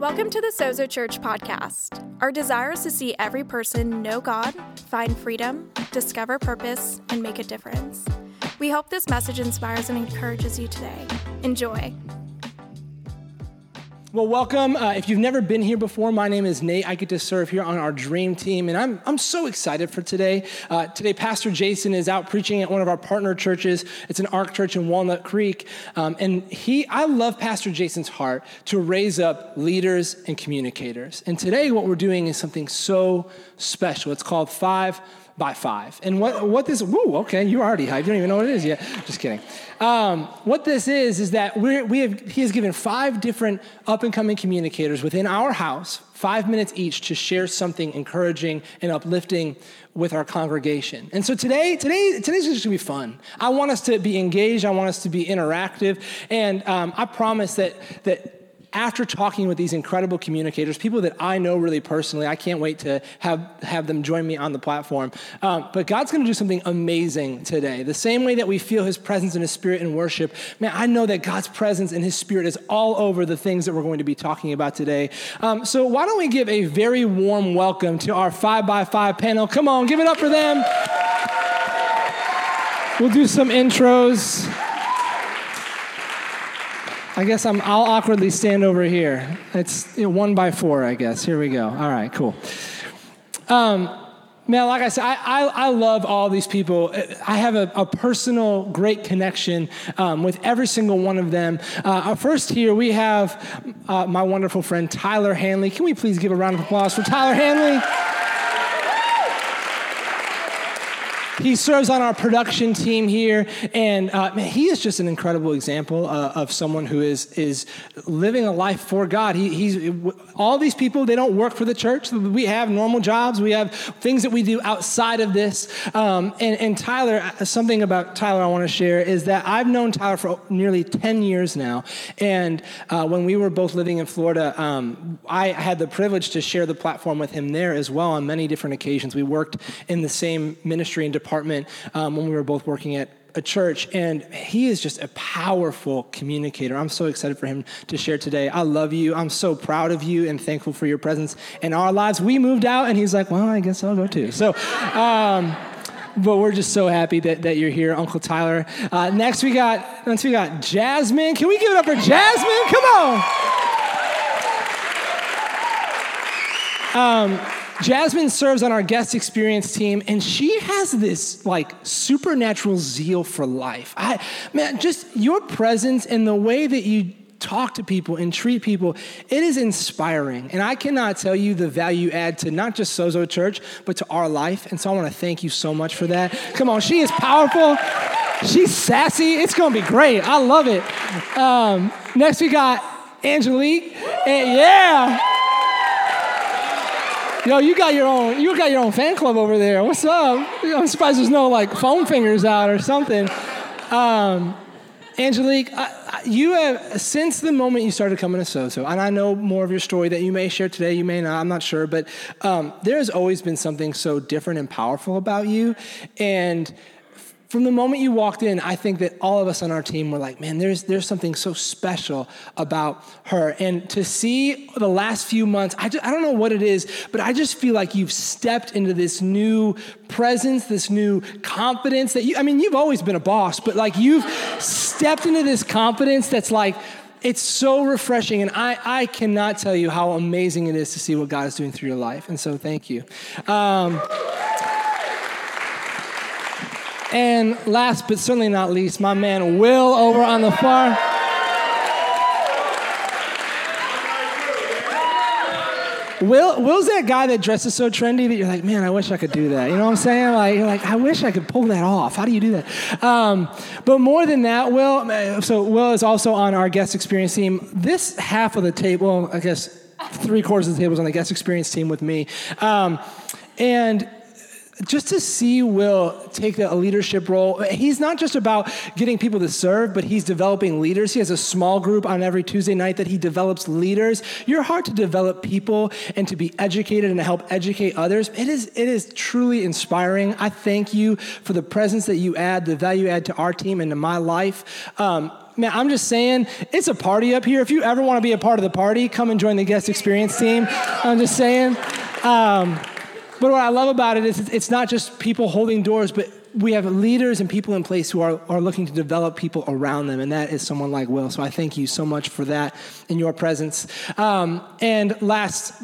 Welcome to the Sozo Church podcast. Our desire is to see every person know God, find freedom, discover purpose, and make a difference. We hope this message inspires and encourages you today. Enjoy. Well, welcome. Uh, if you've never been here before, my name is Nate. I get to serve here on our dream team, and I'm, I'm so excited for today. Uh, today, Pastor Jason is out preaching at one of our partner churches. It's an ARC church in Walnut Creek. Um, and he, I love Pastor Jason's heart to raise up leaders and communicators. And today, what we're doing is something so special. It's called Five by five. And what, what this, woo, okay, you're already hyped. You don't even know what it is yet. Just kidding. Um, what this is, is that we're, we have, he has given five different up and coming communicators within our house, five minutes each, to share something encouraging and uplifting with our congregation. And so today, today, today's just gonna be fun. I want us to be engaged. I want us to be interactive. And um, I promise that, that after talking with these incredible communicators, people that I know really personally, I can't wait to have, have them join me on the platform. Um, but God's going to do something amazing today. The same way that we feel His presence and His Spirit in worship, man, I know that God's presence and His Spirit is all over the things that we're going to be talking about today. Um, so why don't we give a very warm welcome to our five by five panel? Come on, give it up for them. We'll do some intros. I guess I'm, I'll awkwardly stand over here. It's you know, one by four, I guess. Here we go. All right, cool. Um, man, like I said, I, I, I, love all these people. I have a, a personal great connection um, with every single one of them. Uh, first, here we have uh, my wonderful friend Tyler Hanley. Can we please give a round of applause for Tyler Hanley? He serves on our production team here, and uh, man, he is just an incredible example uh, of someone who is is living a life for God. He, he's all these people. They don't work for the church. We have normal jobs. We have things that we do outside of this. Um, and, and Tyler, uh, something about Tyler I want to share is that I've known Tyler for nearly ten years now, and uh, when we were both living in Florida, um, I had the privilege to share the platform with him there as well on many different occasions. We worked in the same ministry and department apartment um, when we were both working at a church, and he is just a powerful communicator. I'm so excited for him to share today. I love you. I'm so proud of you and thankful for your presence in our lives. We moved out, and he's like, Well, I guess I'll go too. So, um, but we're just so happy that, that you're here, Uncle Tyler. Uh, next, we got next we got Jasmine. Can we give it up for Jasmine? Come on. Um, Jasmine serves on our guest experience team, and she has this like supernatural zeal for life. I, man, just your presence and the way that you talk to people and treat people, it is inspiring. And I cannot tell you the value add to not just Sozo Church, but to our life. And so I want to thank you so much for that. Come on, she is powerful. She's sassy. It's going to be great. I love it. Um, next, we got Angelique. And yeah. Yo, you got your own. You got your own fan club over there. What's up? I'm surprised there's no like foam fingers out or something. Um, Angelique, I, you have since the moment you started coming to Sozo, and I know more of your story that you may share today. You may not. I'm not sure, but um, there has always been something so different and powerful about you, and from the moment you walked in, I think that all of us on our team were like, man, there's, there's something so special about her. And to see the last few months, I, just, I don't know what it is, but I just feel like you've stepped into this new presence, this new confidence that you, I mean, you've always been a boss, but like you've stepped into this confidence that's like, it's so refreshing, and I, I cannot tell you how amazing it is to see what God is doing through your life. And so, thank you. Um, and last but certainly not least, my man Will over on the far. Will, Will's that guy that dresses so trendy that you're like, man, I wish I could do that. You know what I'm saying? Like, you're like, I wish I could pull that off. How do you do that? Um, but more than that, Will, so Will is also on our guest experience team. This half of the table, I guess three quarters of the table is on the guest experience team with me. Um, and just to see Will take a leadership role, he's not just about getting people to serve, but he's developing leaders. He has a small group on every Tuesday night that he develops leaders. You're hard to develop people and to be educated and to help educate others. It is, it is truly inspiring. I thank you for the presence that you add, the value you add to our team and to my life. Um, man, I'm just saying, it's a party up here. If you ever want to be a part of the party, come and join the guest experience team. I'm just saying. Um, but what I love about it is it's not just people holding doors, but we have leaders and people in place who are, are looking to develop people around them, and that is someone like Will. So I thank you so much for that in your presence. Um, and last,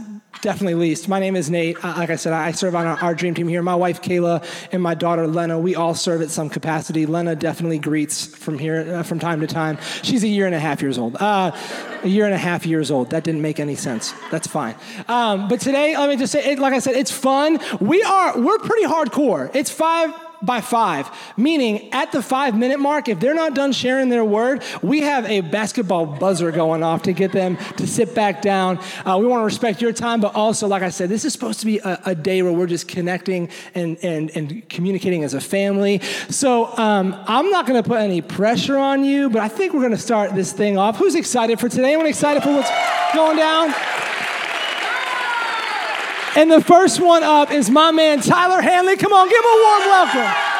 definitely least, my name is Nate. Uh, like I said, I serve on our, our, dream team here. My wife Kayla and my daughter Lena, we all serve at some capacity. Lena definitely greets from here uh, from time to time. She's a year and a half years old. Uh, a year and a half years old. That didn't make any sense. That's fine. Um, but today, let me just say, it, like I said, it's fun. We are we're pretty hardcore. It's five by five, meaning at the five minute mark, if they're not done sharing their word, we have a basketball buzzer going off to get them to sit back down. Uh, we want to respect your time, but also, like I said, this is supposed to be a, a day where we're just connecting and, and, and communicating as a family. So um, I'm not going to put any pressure on you, but I think we're going to start this thing off. Who's excited for today? Anyone excited for what's going down? And the first one up is my man Tyler Hanley. Come on, give him a warm welcome.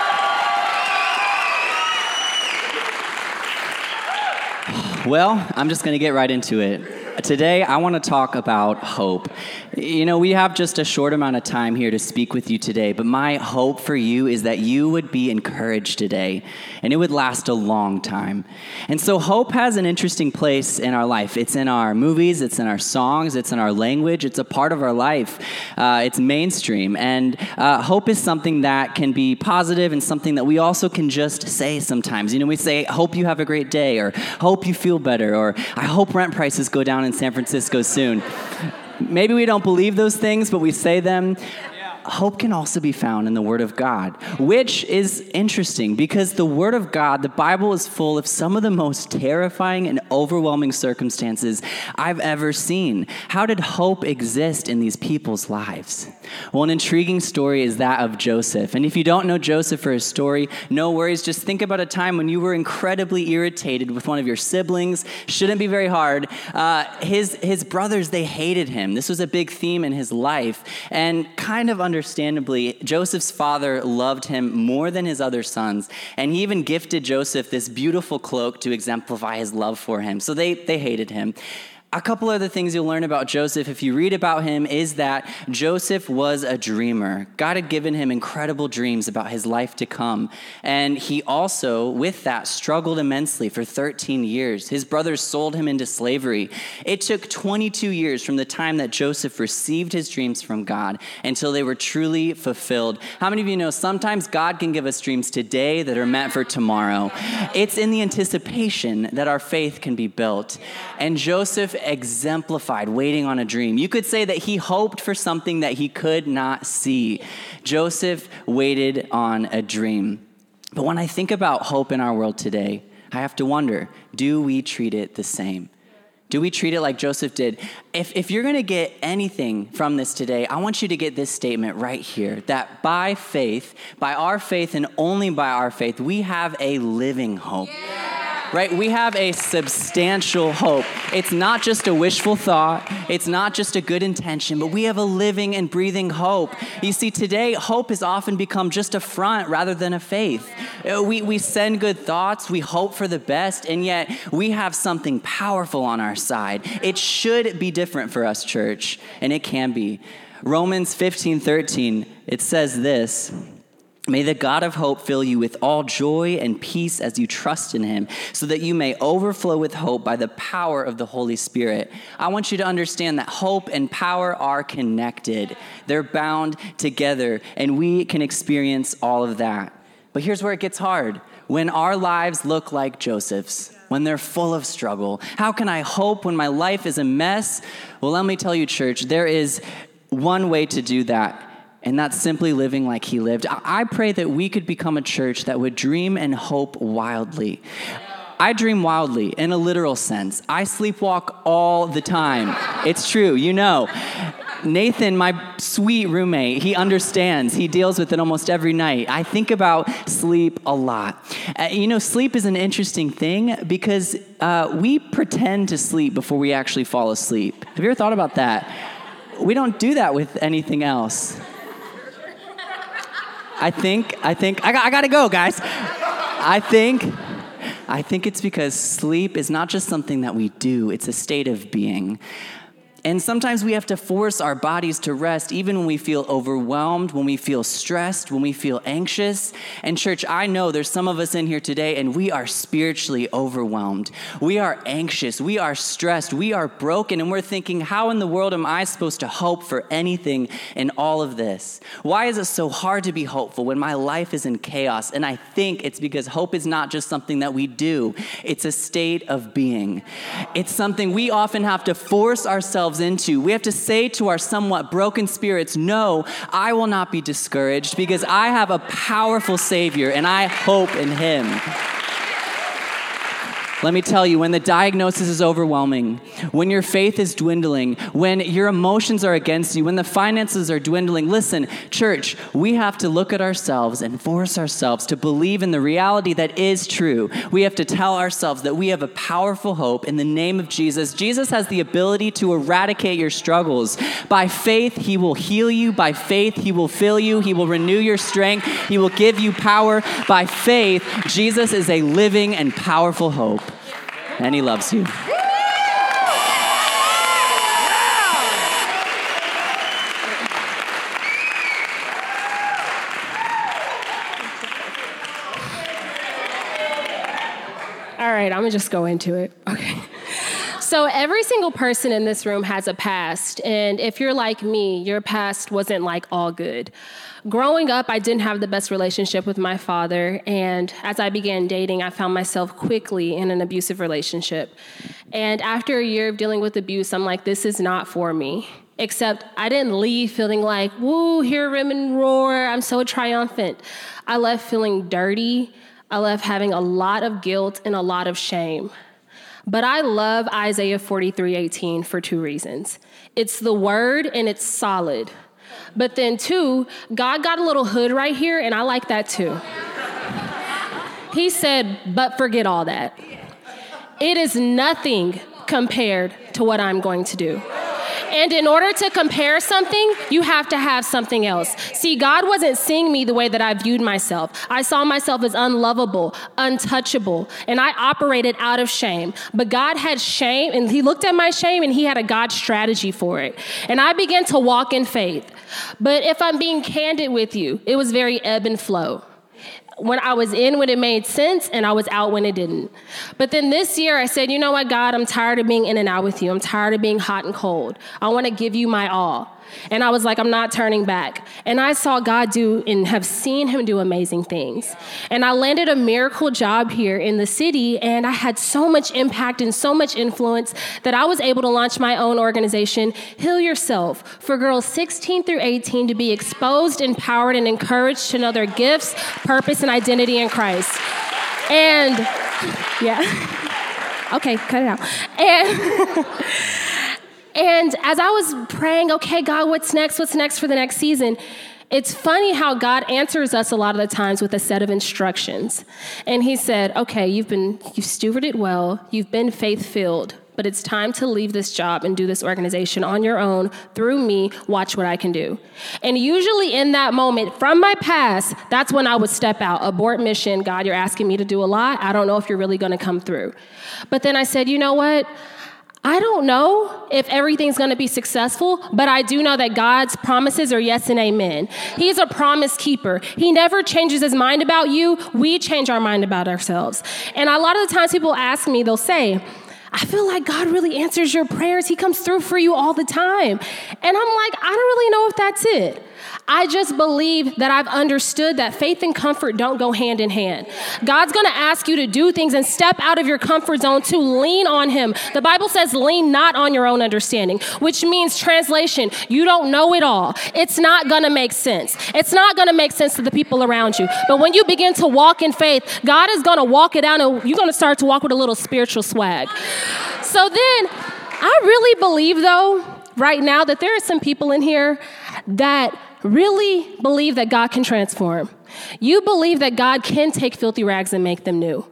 Well, I'm just going to get right into it. Today, I want to talk about hope. You know, we have just a short amount of time here to speak with you today, but my hope for you is that you would be encouraged today and it would last a long time. And so, hope has an interesting place in our life. It's in our movies, it's in our songs, it's in our language, it's a part of our life, uh, it's mainstream. And uh, hope is something that can be positive and something that we also can just say sometimes. You know, we say, Hope you have a great day, or Hope you feel better, or I hope rent prices go down in San Francisco soon. Maybe we don't believe those things, but we say them hope can also be found in the Word of God, which is interesting because the Word of God, the Bible is full of some of the most terrifying and overwhelming circumstances I've ever seen. How did hope exist in these people's lives? Well, an intriguing story is that of Joseph. And if you don't know Joseph or his story, no worries. Just think about a time when you were incredibly irritated with one of your siblings. Shouldn't be very hard. Uh, his, his brothers, they hated him. This was a big theme in his life. And kind of under understandably, Joseph's father loved him more than his other sons, and he even gifted Joseph this beautiful cloak to exemplify his love for him. So they, they hated him. A couple other things you'll learn about Joseph if you read about him is that Joseph was a dreamer. God had given him incredible dreams about his life to come. And he also, with that, struggled immensely for 13 years. His brothers sold him into slavery. It took 22 years from the time that Joseph received his dreams from God until they were truly fulfilled. How many of you know sometimes God can give us dreams today that are meant for tomorrow? It's in the anticipation that our faith can be built. And Joseph exemplified waiting on a dream. You could say that he hoped for something that he could not see. Joseph waited on a dream. But when I think about hope in our world today, I have to wonder do we treat it the same? Do we treat it like Joseph did? If, if you're going to get anything from this today, I want you to get this statement right here that by faith, by our faith and only by our faith, we have a living hope. Yeah right? We have a substantial hope. It's not just a wishful thought, it's not just a good intention, but we have a living and breathing hope. You see, today, hope has often become just a front rather than a faith. Uh, we, we send good thoughts, we hope for the best, and yet we have something powerful on our side. It should be different for us, church, and it can be. Romans 15 13, it says this. May the God of hope fill you with all joy and peace as you trust in him, so that you may overflow with hope by the power of the Holy Spirit. I want you to understand that hope and power are connected, they're bound together, and we can experience all of that. But here's where it gets hard when our lives look like Joseph's. When they're full of struggle. How can I hope when my life is a mess? Well, let me tell you, church, there is one way to do that and that's simply living like he lived. I pray that we could become a church that would dream and hope wildly. I dream wildly in a literal sense. I sleepwalk all the time. It's true, you know. Nathan, my sweet roommate, he understands. He deals with it almost every night. I think about sleep a lot. Uh, you know, sleep is an interesting thing because uh, we pretend to sleep before we actually fall asleep. Have you ever thought about that? We don't do that with anything else. I think, I think, I, I gotta go, guys. I think, I think it's because sleep is not just something that we do, it's a state of being. And sometimes we have to force our bodies to rest, even when we feel overwhelmed, when we feel stressed, when we feel anxious. And, church, I know there's some of us in here today, and we are spiritually overwhelmed. We are anxious. We are stressed. We are broken. And we're thinking, how in the world am I supposed to hope for anything in all of this? Why is it so hard to be hopeful when my life is in chaos? And I think it's because hope is not just something that we do, it's a state of being. It's something we often have to force ourselves ourselves into. We have to say to our somewhat broken spirits, No, I will not be discouraged because I have a powerful Savior and I hope in Him. Let me tell you, when the diagnosis is overwhelming, when your faith is dwindling, when your emotions are against you, when the finances are dwindling, listen, church, we have to look at ourselves and force ourselves to believe in the reality that is true. We have to tell ourselves that we have a powerful hope in the name of Jesus. Jesus has the ability to eradicate your struggles. By faith, He will heal you. By faith, He will fill you. He will renew your strength. He will give you power. By faith, Jesus is a living and powerful hope and He loves you. All right, I'm gonna just go into it. Okay. So, every single person in this room has a past. And if you're like me, your past wasn't like all good. Growing up, I didn't have the best relationship with my father. And as I began dating, I found myself quickly in an abusive relationship. And after a year of dealing with abuse, I'm like, this is not for me. Except I didn't leave feeling like, woo, hear women roar, I'm so triumphant. I left feeling dirty. I left having a lot of guilt and a lot of shame. But I love Isaiah 43 18 for two reasons it's the word and it's solid. But then, two, God got a little hood right here, and I like that too. He said, but forget all that. It is nothing compared to what I'm going to do. And in order to compare something, you have to have something else. See, God wasn't seeing me the way that I viewed myself. I saw myself as unlovable, untouchable, and I operated out of shame. But God had shame, and He looked at my shame and He had a God strategy for it. And I began to walk in faith. But if I'm being candid with you, it was very ebb and flow when I was in when it made sense and I was out when it didn't. But then this year I said, you know what, God, I'm tired of being in and out with you. I'm tired of being hot and cold. I want to give you my all. And I was like, I'm not turning back. And I saw God do and have seen him do amazing things. And I landed a miracle job here in the city, and I had so much impact and so much influence that I was able to launch my own organization, Heal Yourself, for girls 16 through 18 to be exposed, empowered, and encouraged to know their gifts, purpose, and identity in Christ. And yeah. Okay, cut it out. And And as I was praying, okay, God, what's next? What's next for the next season? It's funny how God answers us a lot of the times with a set of instructions. And He said, okay, you've been, you've stewarded well, you've been faith filled, but it's time to leave this job and do this organization on your own through me. Watch what I can do. And usually in that moment, from my past, that's when I would step out, abort mission. God, you're asking me to do a lot. I don't know if you're really going to come through. But then I said, you know what? I don't know if everything's gonna be successful, but I do know that God's promises are yes and amen. He's a promise keeper. He never changes his mind about you. We change our mind about ourselves. And a lot of the times people ask me, they'll say, I feel like God really answers your prayers. He comes through for you all the time. And I'm like, I don't really know if that's it. I just believe that I've understood that faith and comfort don't go hand in hand. God's gonna ask you to do things and step out of your comfort zone to lean on Him. The Bible says, lean not on your own understanding, which means, translation, you don't know it all. It's not gonna make sense. It's not gonna make sense to the people around you. But when you begin to walk in faith, God is gonna walk it out and you're gonna start to walk with a little spiritual swag. So then, I really believe, though, right now, that there are some people in here that really believe that God can transform. You believe that God can take filthy rags and make them new.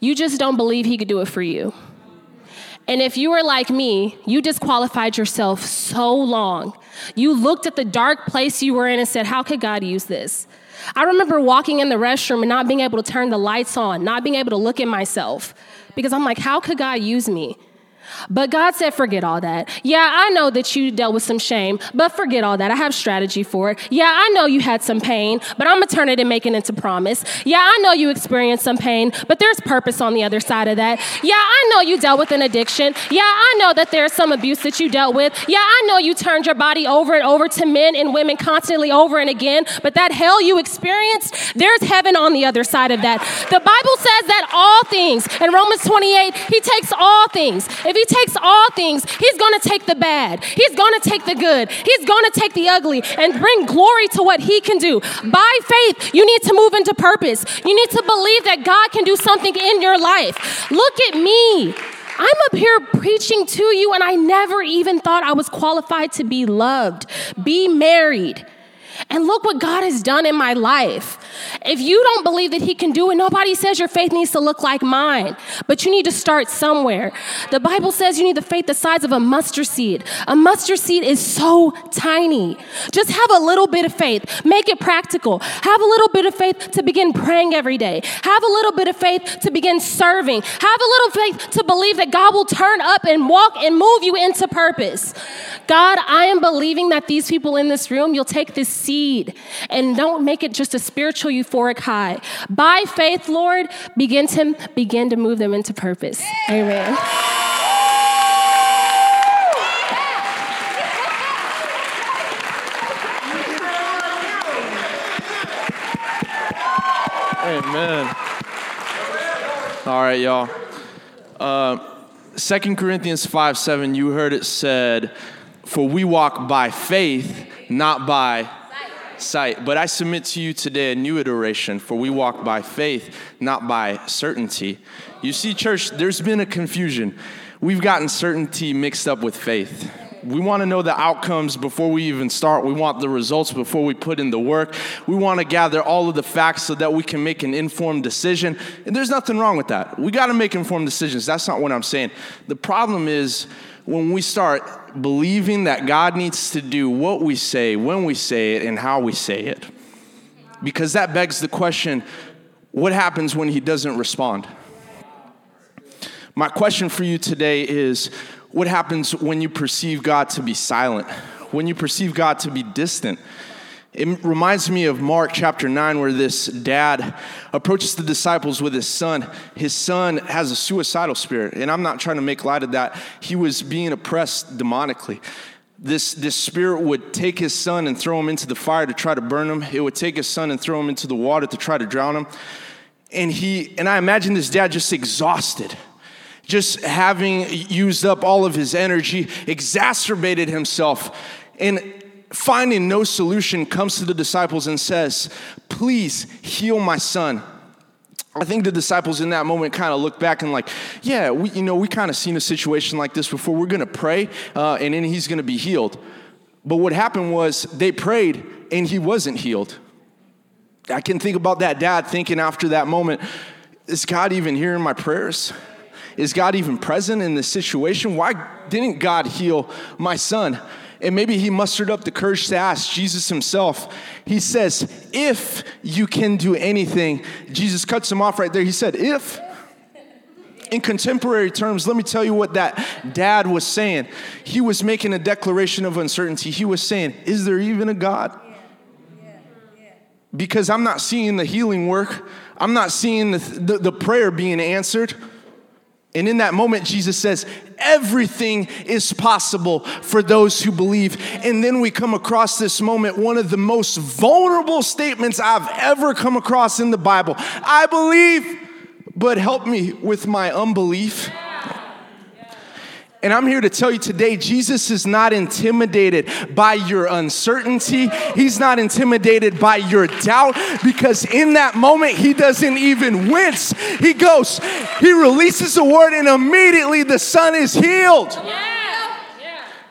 You just don't believe He could do it for you. And if you were like me, you disqualified yourself so long. You looked at the dark place you were in and said, How could God use this? I remember walking in the restroom and not being able to turn the lights on, not being able to look at myself because I'm like, How could God use me? But God said, forget all that. Yeah, I know that you dealt with some shame, but forget all that. I have strategy for it. Yeah, I know you had some pain, but I'm gonna turn it and make it into promise. Yeah, I know you experienced some pain, but there's purpose on the other side of that. Yeah, I know you dealt with an addiction. Yeah, I know that there's some abuse that you dealt with. Yeah, I know you turned your body over and over to men and women constantly over and again, but that hell you experienced, there's heaven on the other side of that. The Bible says that all things, in Romans 28, he takes all things. If he takes all things, He's going to take the bad, He's going to take the good, He's going to take the ugly and bring glory to what He can do. By faith, you need to move into purpose. You need to believe that God can do something in your life. Look at me. I'm up here preaching to you, and I never even thought I was qualified to be loved, be married. And look what God has done in my life. If you don't believe that He can do it, nobody says your faith needs to look like mine, but you need to start somewhere. The Bible says you need the faith the size of a mustard seed. A mustard seed is so tiny. Just have a little bit of faith, make it practical. Have a little bit of faith to begin praying every day. Have a little bit of faith to begin serving. Have a little faith to believe that God will turn up and walk and move you into purpose. God, I am believing that these people in this room, you'll take this seed and don't make it just a spiritual euphoric high. By faith, Lord, begin to begin to move them into purpose. Amen. Amen. All right, y'all. Uh, 2 Corinthians 5 7, you heard it said, For we walk by faith, not by sight. But I submit to you today a new iteration, for we walk by faith, not by certainty. You see, church, there's been a confusion. We've gotten certainty mixed up with faith. We want to know the outcomes before we even start. We want the results before we put in the work. We want to gather all of the facts so that we can make an informed decision. And there's nothing wrong with that. We got to make informed decisions. That's not what I'm saying. The problem is when we start believing that God needs to do what we say, when we say it, and how we say it. Because that begs the question what happens when He doesn't respond? My question for you today is what happens when you perceive God to be silent, when you perceive God to be distant? It reminds me of Mark chapter 9, where this dad approaches the disciples with his son. His son has a suicidal spirit, and I'm not trying to make light of that. He was being oppressed demonically. This, this spirit would take his son and throw him into the fire to try to burn him. It would take his son and throw him into the water to try to drown him. And he, and I imagine this dad just exhausted just having used up all of his energy, exacerbated himself. And finding no solution, comes to the disciples and says, Please heal my son. I think the disciples in that moment kind of look back and like, yeah, we, you know, we kind of seen a situation like this before. We're going to pray, uh, and then he's going to be healed. But what happened was they prayed, and he wasn't healed. I can think about that dad thinking after that moment, is God even hearing my prayers? Is God even present in this situation? Why didn't God heal my son? And maybe he mustered up the courage to ask Jesus himself. He says, If you can do anything, Jesus cuts him off right there. He said, If. In contemporary terms, let me tell you what that dad was saying. He was making a declaration of uncertainty. He was saying, Is there even a God? Because I'm not seeing the healing work, I'm not seeing the, the, the prayer being answered. And in that moment, Jesus says, Everything is possible for those who believe. And then we come across this moment, one of the most vulnerable statements I've ever come across in the Bible I believe, but help me with my unbelief. And I'm here to tell you today, Jesus is not intimidated by your uncertainty. He's not intimidated by your doubt because in that moment, he doesn't even wince. He goes, he releases a word, and immediately the son is healed. Yeah.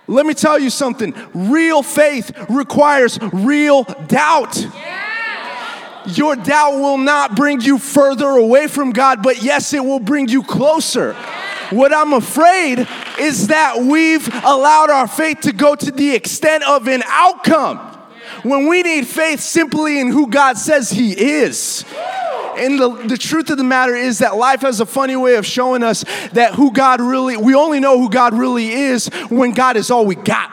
Let me tell you something real faith requires real doubt. Yeah. Your doubt will not bring you further away from God, but yes, it will bring you closer. Yeah. What I'm afraid is that we've allowed our faith to go to the extent of an outcome when we need faith simply in who God says He is. And the, the truth of the matter is that life has a funny way of showing us that who God really, we only know who God really is when God is all we got.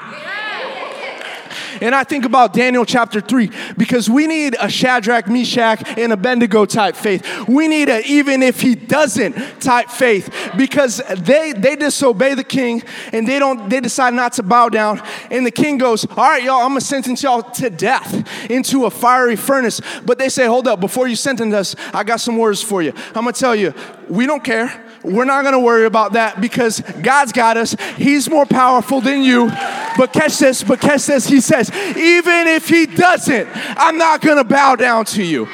And I think about Daniel chapter 3 because we need a Shadrach, Meshach, and Abednego type faith. We need a even if he doesn't type faith because they they disobey the king and they don't they decide not to bow down. And the king goes, All right, y'all, I'm gonna sentence y'all to death into a fiery furnace. But they say, Hold up, before you sentence us, I got some words for you. I'm gonna tell you, we don't care. We're not gonna worry about that because God's got us. He's more powerful than you. But catch this, but catch this. He says, even if he doesn't, I'm not gonna bow down to you.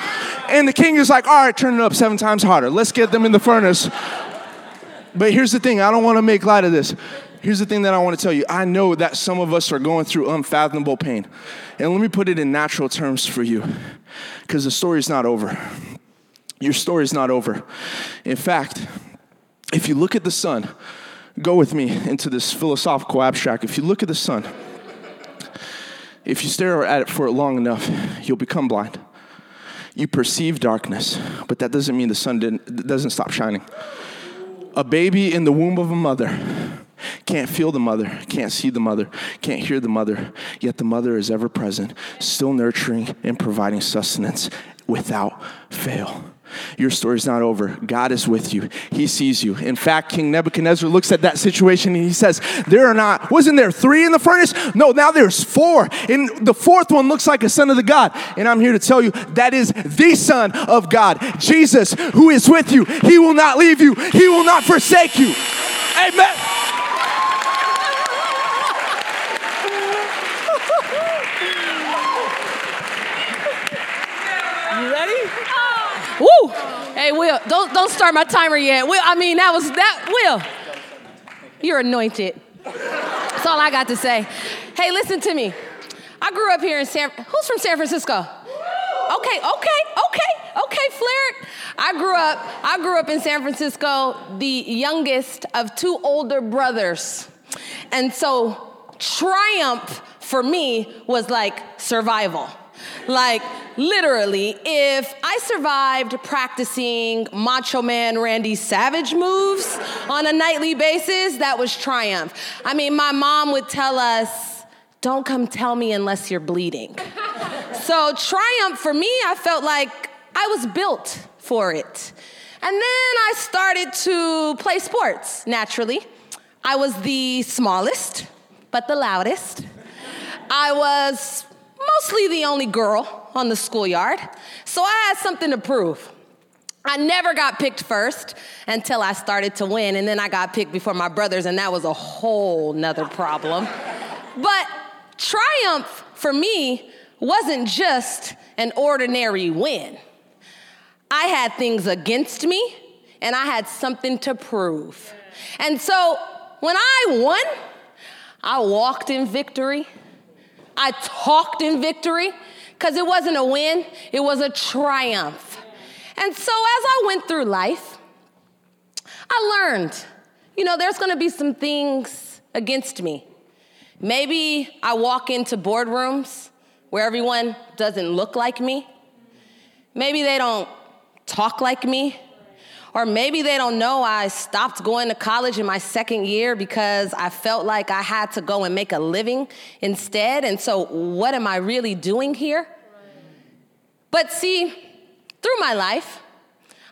And the king is like, all right, turn it up seven times harder. Let's get them in the furnace. But here's the thing I don't wanna make light of this. Here's the thing that I wanna tell you I know that some of us are going through unfathomable pain. And let me put it in natural terms for you, because the story's not over. Your story's not over. In fact, if you look at the sun, go with me into this philosophical abstract. If you look at the sun, if you stare at it for long enough, you'll become blind. You perceive darkness, but that doesn't mean the sun doesn't stop shining. A baby in the womb of a mother can't feel the mother, can't see the mother, can't hear the mother, yet the mother is ever present, still nurturing and providing sustenance without fail. Your story's not over. God is with you. He sees you. In fact, King Nebuchadnezzar looks at that situation and he says, There are not, wasn't there three in the furnace? No, now there's four. And the fourth one looks like a son of the God. And I'm here to tell you that is the Son of God, Jesus, who is with you. He will not leave you, He will not forsake you. Amen. You ready? Woo! Hey, Will, don't don't start my timer yet. Will, I mean that was that Will. You're anointed. That's all I got to say. Hey, listen to me. I grew up here in San. Who's from San Francisco? Okay, okay, okay, okay, Flair. I grew up. I grew up in San Francisco, the youngest of two older brothers, and so triumph for me was like survival. Like, literally, if I survived practicing Macho Man Randy Savage moves on a nightly basis, that was triumph. I mean, my mom would tell us, don't come tell me unless you're bleeding. so, triumph for me, I felt like I was built for it. And then I started to play sports naturally. I was the smallest, but the loudest. I was mostly the only girl on the schoolyard, so I had something to prove. I never got picked first until I started to win, and then I got picked before my brothers, and that was a whole nother problem. but triumph for me wasn't just an ordinary win. I had things against me, and I had something to prove. And so when I won, I walked in victory. I talked in victory because it wasn't a win, it was a triumph. And so as I went through life, I learned, you know, there's gonna be some things against me. Maybe I walk into boardrooms where everyone doesn't look like me. Maybe they don't talk like me. Or maybe they don't know I stopped going to college in my second year because I felt like I had to go and make a living instead. And so, what am I really doing here? But see, through my life,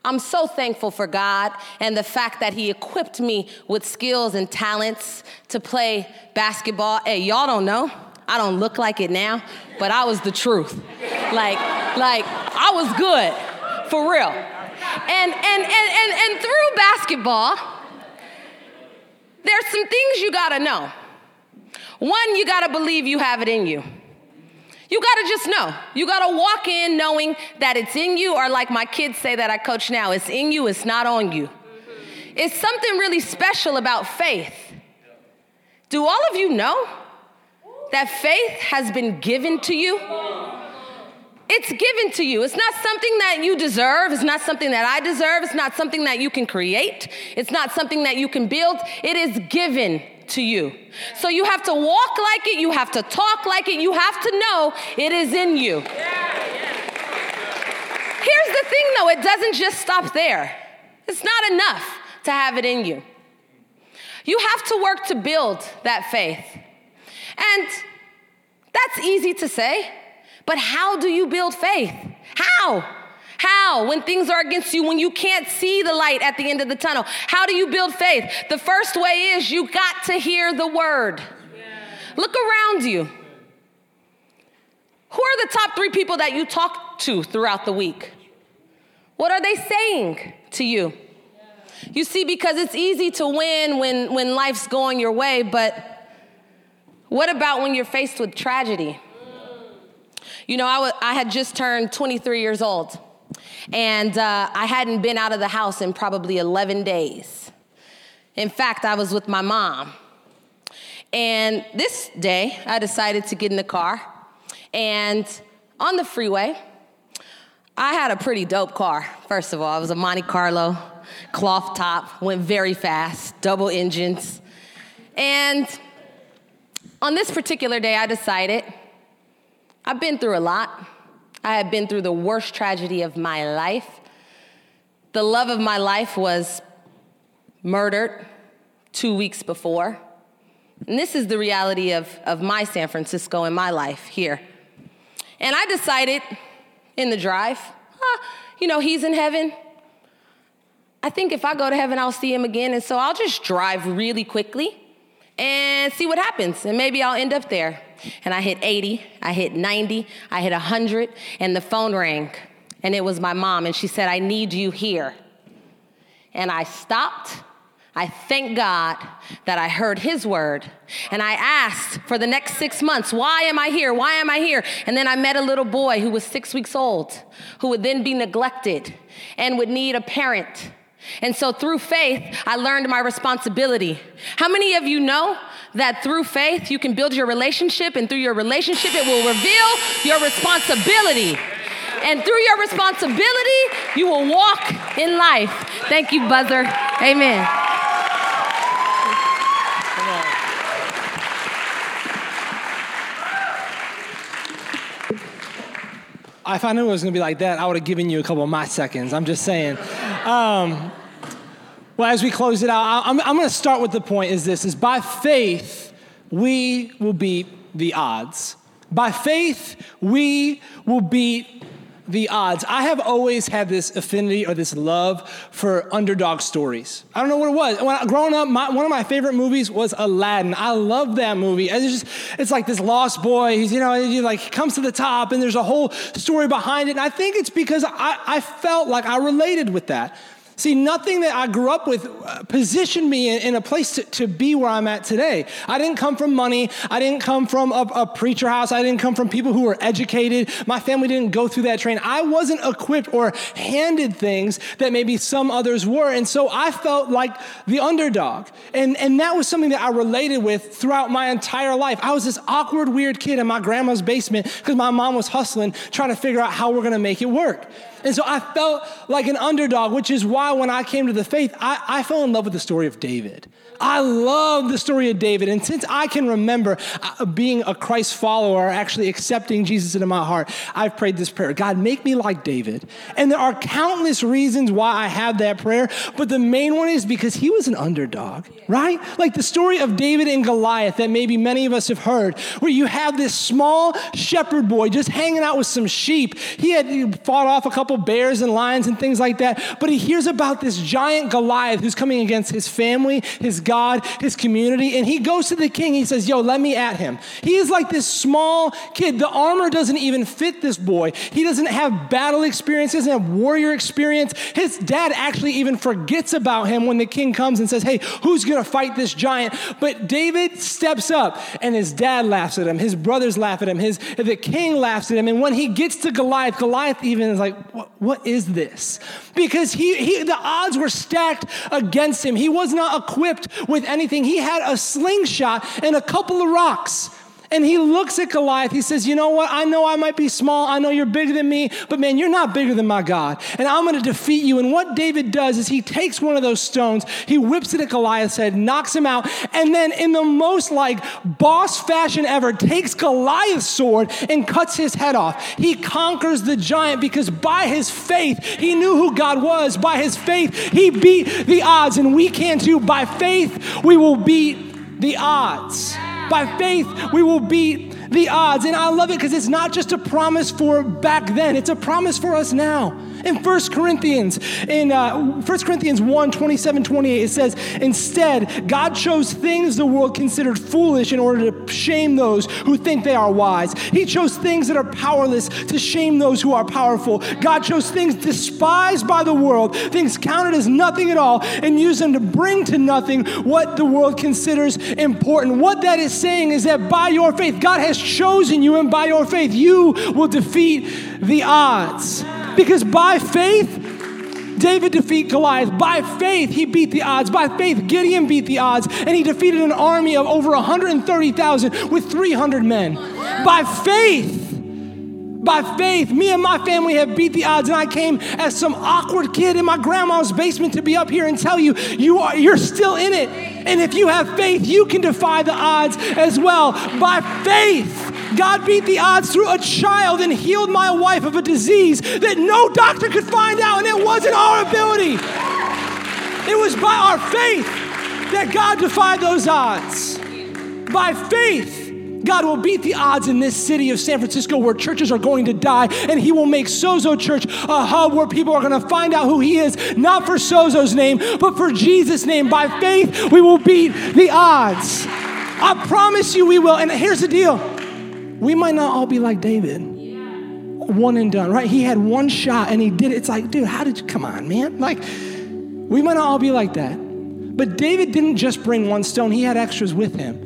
I'm so thankful for God and the fact that He equipped me with skills and talents to play basketball. Hey, y'all don't know. I don't look like it now, but I was the truth. Like, like I was good, for real. And, and, and, and, and through basketball, there's some things you gotta know. One, you gotta believe you have it in you. You gotta just know. You gotta walk in knowing that it's in you, or like my kids say that I coach now, it's in you, it's not on you. It's something really special about faith. Do all of you know that faith has been given to you? It It's given to you. It's not something that you deserve. It's not something that I deserve. It's not something that you can create. It's not something that you can build. It is given to you. So you have to walk like it. You have to talk like it. You have to know it is in you. Here's the thing though, it doesn't just stop there. It's not enough to have it in you. You have to work to build that faith. And that's easy to say, but how do you build faith? How? How? When things are against you, when you can't see the light at the end of the tunnel, how do you build faith? The first way is you got to hear the word. Look around you. Who are the top three people that you talk to throughout the week? What are they saying to you? You see, because it's easy to win when, when life's going your way, but what about when you're faced with tragedy? You know, I, w- I had just turned 23 years old, and uh, I hadn't been out of the house in probably 11 days. In fact, I was with my mom. And this day, I decided to get in the car, and on the freeway, I had a pretty dope car, first of all. It was a Monte Carlo cloth top, went very fast, double engines. And on this particular day, I decided I've been through a lot. I had been through the worst tragedy of my life. The love of my life was murdered two weeks before. And this is the reality of, of my San Francisco and my life here. And I decided in the drive, ah, you know, he's in heaven. I think if I go to heaven, I'll see him again. And so I'll just drive really quickly and see what happens. And maybe I'll end up there. And I hit 80, I hit 90, I hit 100, and the phone rang. And it was my mom, and she said, I need you here. And I stopped. I thank God that I heard his word. And I asked for the next six months, why am I here? Why am I here? And then I met a little boy who was six weeks old, who would then be neglected and would need a parent and so through faith, I learned my responsibility. How many of you know that through faith, you can build your relationship, and through your relationship, it will reveal your responsibility. And through your responsibility, you will walk in life. Thank you, Buzzer. Amen. If I knew it was to be like that, I would have given you a couple of my seconds. I'm just saying. Um, well, as we close it out, I'm, I'm going to start with the point is this, is by faith, we will beat the odds. By faith, we will beat the odds. I have always had this affinity or this love for underdog stories. I don't know what it was. When I, growing up, my, one of my favorite movies was Aladdin. I love that movie. It's just, it's like this lost boy. He's, you know, he like comes to the top, and there's a whole story behind it. And I think it's because I, I felt like I related with that. See, nothing that I grew up with uh, positioned me in, in a place to, to, be where I'm at today. I didn't come from money. I didn't come from a, a, preacher house. I didn't come from people who were educated. My family didn't go through that train. I wasn't equipped or handed things that maybe some others were. And so I felt like the underdog. And, and that was something that I related with throughout my entire life. I was this awkward, weird kid in my grandma's basement because my mom was hustling, trying to figure out how we're going to make it work. And so I felt like an underdog, which is why when I came to the faith, I, I fell in love with the story of David. I love the story of David. And since I can remember uh, being a Christ follower, actually accepting Jesus into my heart, I've prayed this prayer God, make me like David. And there are countless reasons why I have that prayer, but the main one is because he was an underdog, right? Like the story of David and Goliath that maybe many of us have heard, where you have this small shepherd boy just hanging out with some sheep. He had fought off a couple bears and lions and things like that, but he hears about this giant Goliath who's coming against his family, his God, his community, and he goes to the king. He says, Yo, let me at him. He is like this small kid. The armor doesn't even fit this boy. He doesn't have battle experience, doesn't have warrior experience. His dad actually even forgets about him when the king comes and says, Hey, who's gonna fight this giant? But David steps up, and his dad laughs at him, his brothers laugh at him, his, the king laughs at him. And when he gets to Goliath, Goliath even is like, What, what is this? Because he, he, the odds were stacked against him. He was not equipped with anything. He had a slingshot and a couple of rocks. And he looks at Goliath. He says, You know what? I know I might be small. I know you're bigger than me, but man, you're not bigger than my God. And I'm going to defeat you. And what David does is he takes one of those stones, he whips it at Goliath's head, knocks him out, and then, in the most like boss fashion ever, takes Goliath's sword and cuts his head off. He conquers the giant because by his faith, he knew who God was. By his faith, he beat the odds. And we can too. By faith, we will beat the odds. By faith, we will beat the odds. And I love it because it's not just a promise for back then, it's a promise for us now. In 1 Corinthians, in uh, 1 Corinthians 1 27, 28, it says, Instead, God chose things the world considered foolish in order to shame those who think they are wise. He chose things that are powerless to shame those who are powerful. God chose things despised by the world, things counted as nothing at all, and used them to bring to nothing what the world considers important. What that is saying is that by your faith, God has chosen you, and by your faith, you will defeat the odds. Because by faith, David defeated Goliath. By faith, he beat the odds. By faith, Gideon beat the odds, and he defeated an army of over 130,000 with 300 men. By faith, by faith, me and my family have beat the odds, and I came as some awkward kid in my grandma's basement to be up here and tell you, you are you're still in it. And if you have faith, you can defy the odds as well. By faith, God beat the odds through a child and healed my wife of a disease that no doctor could find out, and it wasn't our ability. It was by our faith that God defied those odds. By faith, God will beat the odds in this city of San Francisco where churches are going to die, and He will make Sozo Church a hub where people are going to find out who He is, not for Sozo's name, but for Jesus' name. By faith, we will beat the odds. I promise you we will. And here's the deal we might not all be like David. One and done, right? He had one shot and he did it. It's like, dude, how did you come on, man? Like, we might not all be like that. But David didn't just bring one stone, he had extras with him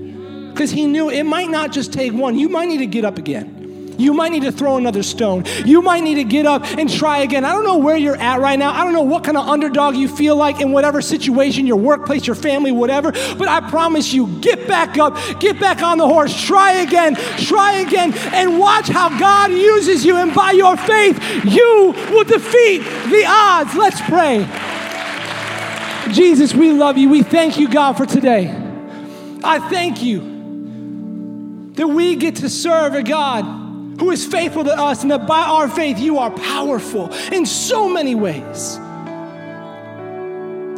because he knew it might not just take one. You might need to get up again. You might need to throw another stone. You might need to get up and try again. I don't know where you're at right now. I don't know what kind of underdog you feel like in whatever situation, your workplace, your family, whatever. But I promise you, get back up, get back on the horse, try again, try again, and watch how God uses you. And by your faith, you will defeat the odds. Let's pray. Jesus, we love you. We thank you, God, for today. I thank you that we get to serve a God who is faithful to us, and that by our faith, you are powerful in so many ways.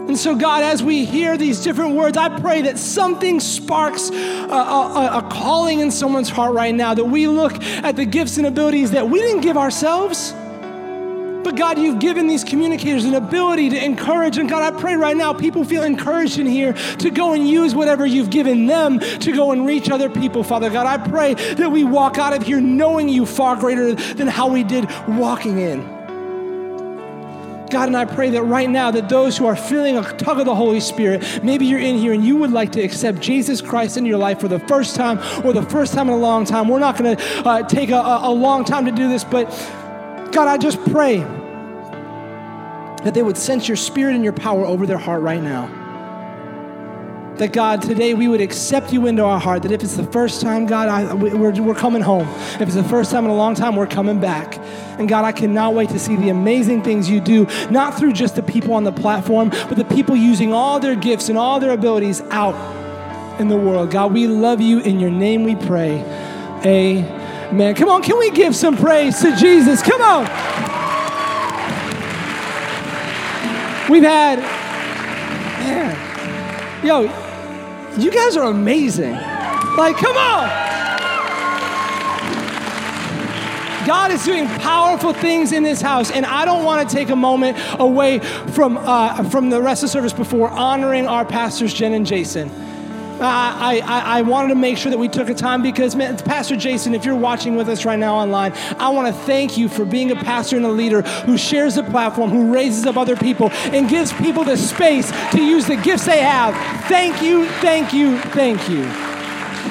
And so, God, as we hear these different words, I pray that something sparks a, a, a, calling in someone's heart right now, that we look at the gifts and abilities that we didn't give ourselves. But God, you've given these communicators an ability to encourage. And God, I pray right now people feel encouraged in here to go and use whatever you've given them to go and reach other people, Father God. I pray that we walk out of here knowing you far greater than how we did walking in. God, and I pray that right now that those who are feeling a tug of the Holy Spirit, maybe you're in here and you would like to accept Jesus Christ in your life for the first time or the first time in a long time. We're not going to uh, take a, a long time to do this, but God, I just pray that they would sense your spirit and your power over their heart right now. That God, today we would accept you into our heart. That if it's the first time, God, I, we're, we're coming home. If it's the first time in a long time, we're coming back. And God, I cannot wait to see the amazing things you do, not through just the people on the platform, but the people using all their gifts and all their abilities out in the world. God, we love you. In your name we pray. Amen. Man, come on, can we give some praise to Jesus? Come on. We've had, man, yo, you guys are amazing. Like, come on. God is doing powerful things in this house, and I don't want to take a moment away from, uh, from the rest of the service before honoring our pastors, Jen and Jason. Uh, I, I, I wanted to make sure that we took a time because, man, Pastor Jason, if you're watching with us right now online, I want to thank you for being a pastor and a leader who shares the platform, who raises up other people, and gives people the space to use the gifts they have. Thank you, thank you, thank you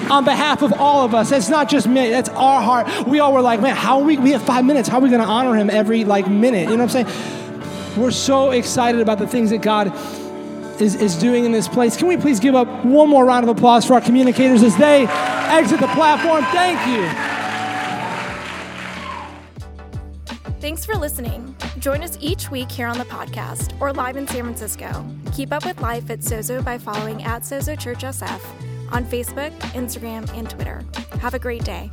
on behalf of all of us. That's not just me, that's our heart. We all were like, man, how are we, we have five minutes. How are we going to honor him every like minute? You know what I'm saying? We're so excited about the things that God is, is doing in this place. Can we please give up one more round of applause for our communicators as they exit the platform? Thank you. Thanks for listening. Join us each week here on the podcast or live in San Francisco. Keep up with life at Sozo by following at Sozo Church SF on Facebook, Instagram, and Twitter. Have a great day.